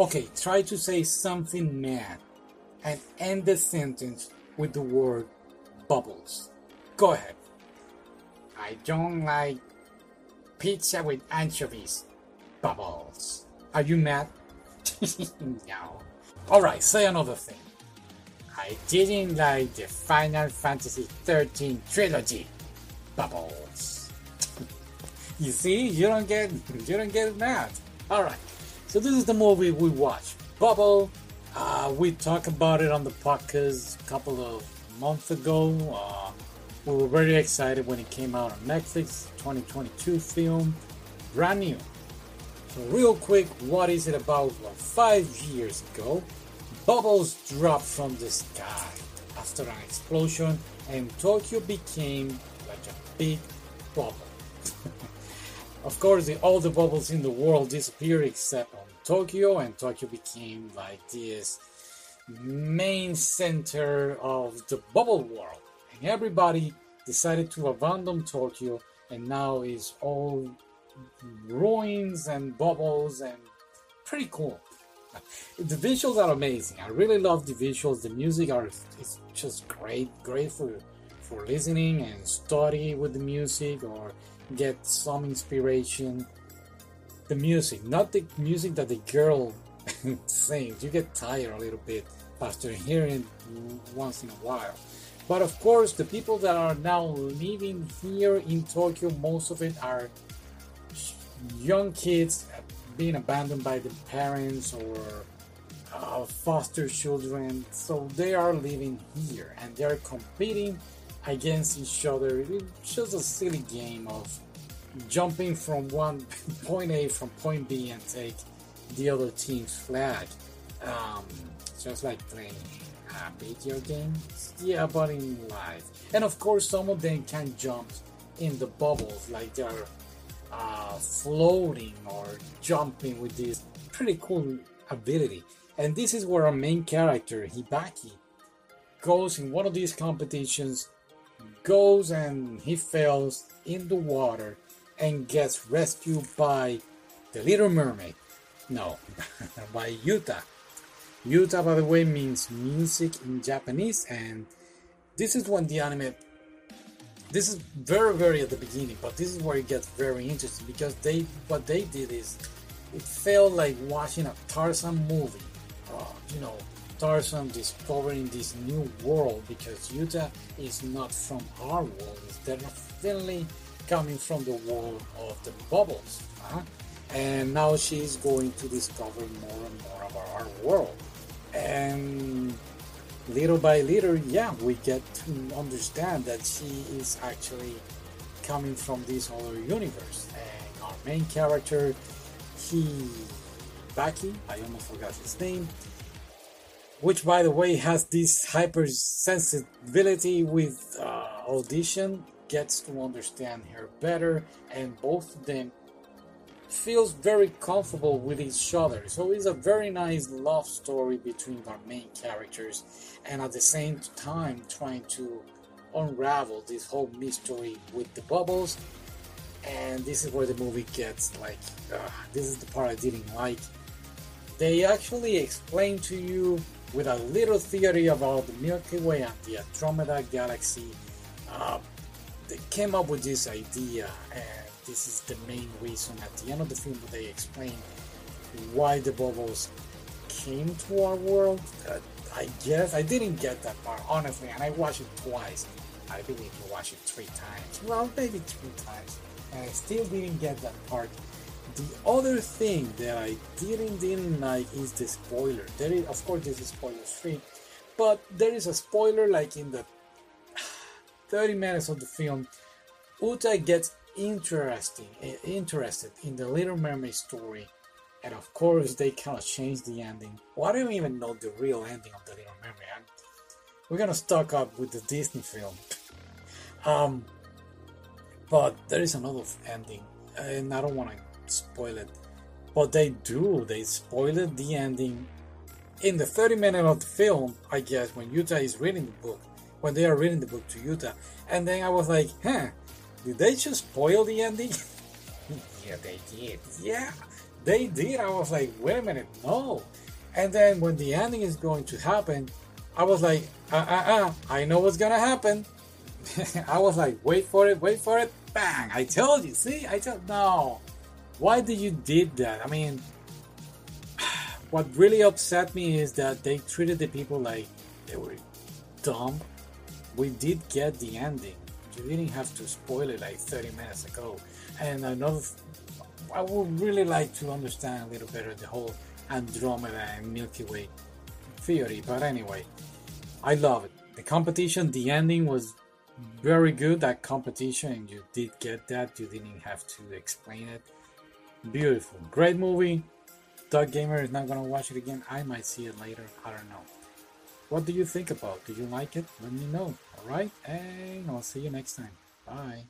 Okay, try to say something mad and end the sentence with the word bubbles. Go ahead. I don't like pizza with anchovies. Bubbles. Are you mad? no. Alright, say another thing. I didn't like the Final Fantasy XIII trilogy. Bubbles. you see, you don't get you don't get mad. Alright. So this is the movie we watched. Bubble. Uh, we talked about it on the podcast a couple of months ago. Uh, we were very excited when it came out on Netflix. 2022 film, brand new. So real quick, what is it about? Well, five years ago, Bubbles dropped from the sky after an explosion, and Tokyo became like a big bubble. of course, all the bubbles in the world disappeared except Tokyo, and Tokyo became like this main center of the bubble world. And everybody decided to abandon Tokyo, and now is all ruins and bubbles and pretty cool the visuals are amazing. I really love the visuals. The music are is just great, great for for listening and study with the music or get some inspiration. The music, not the music that the girl sings. You get tired a little bit after hearing once in a while. But of course, the people that are now living here in Tokyo, most of it are young kids being abandoned by the parents or uh, foster children. So they are living here and they're competing against each other. It's just a silly game of jumping from one point A from point B and take the other team's flag. Um, just like playing uh, video games. Yeah, but in life. And of course, some of them can jump in the bubbles like they're uh, floating or jumping with this pretty cool ability. And this is where our main character, Hibaki, goes in one of these competitions, goes and he fails in the water and gets rescued by the Little Mermaid. No, by Yuta. Yuta, by the way, means music in Japanese, and this is when the anime this is very very at the beginning but this is where it gets very interesting because they what they did is it felt like watching a tarzan movie uh, you know tarzan discovering this new world because yuta is not from our world it's definitely coming from the world of the bubbles uh-huh. and now she's going to discover more and more about our world and little by little, yeah, we get to understand that she is actually coming from this other universe. And our main character, he, Baki, I almost forgot his name, which by the way has this hypersensibility with uh, audition, gets to understand her better, and both of them feels very comfortable with each other. So it's a very nice love story between our main characters, and at the same time trying to unravel this whole mystery with the bubbles. And this is where the movie gets like, uh, this is the part I didn't like. They actually explain to you with a little theory about the Milky Way and the Andromeda Galaxy. Uh, came up with this idea and this is the main reason at the end of the film they explain why the bubbles came to our world. Uh, I guess I didn't get that part honestly, and I watched it twice. I believe you watched it three times. Well, maybe three times, and I still didn't get that part. The other thing that I didn't didn't like is the spoiler. There is, of course, this is spoiler free, but there is a spoiler like in the 30 minutes of the film. Uta gets interesting eh, interested in the Little Mermaid story, and of course they kind of change the ending. I don't even know the real ending of the Little Mermaid. I'm, we're gonna stock up with the Disney film. um, but there is another ending, and I don't want to spoil it. But they do. They spoiled the ending in the 30 minute of the film. I guess when Yuta is reading the book, when they are reading the book to Uta. and then I was like, huh did they just spoil the ending? yeah, they did. Yeah, they did. I was like, wait a minute, no. And then when the ending is going to happen, I was like, uh uh uh, I know what's gonna happen. I was like, wait for it, wait for it, bang! I told you. See, I told no. Why did you did that? I mean, what really upset me is that they treated the people like they were dumb. We did get the ending. You didn't have to spoil it like 30 minutes ago. And another, I would really like to understand a little better the whole Andromeda and Milky Way theory. But anyway, I love it. The competition, the ending was very good. That competition, you did get that. You didn't have to explain it. Beautiful, great movie. Doug Gamer is not gonna watch it again. I might see it later. I don't know. What do you think about? Do you like it? Let me know. Alright, and I'll see you next time. Bye.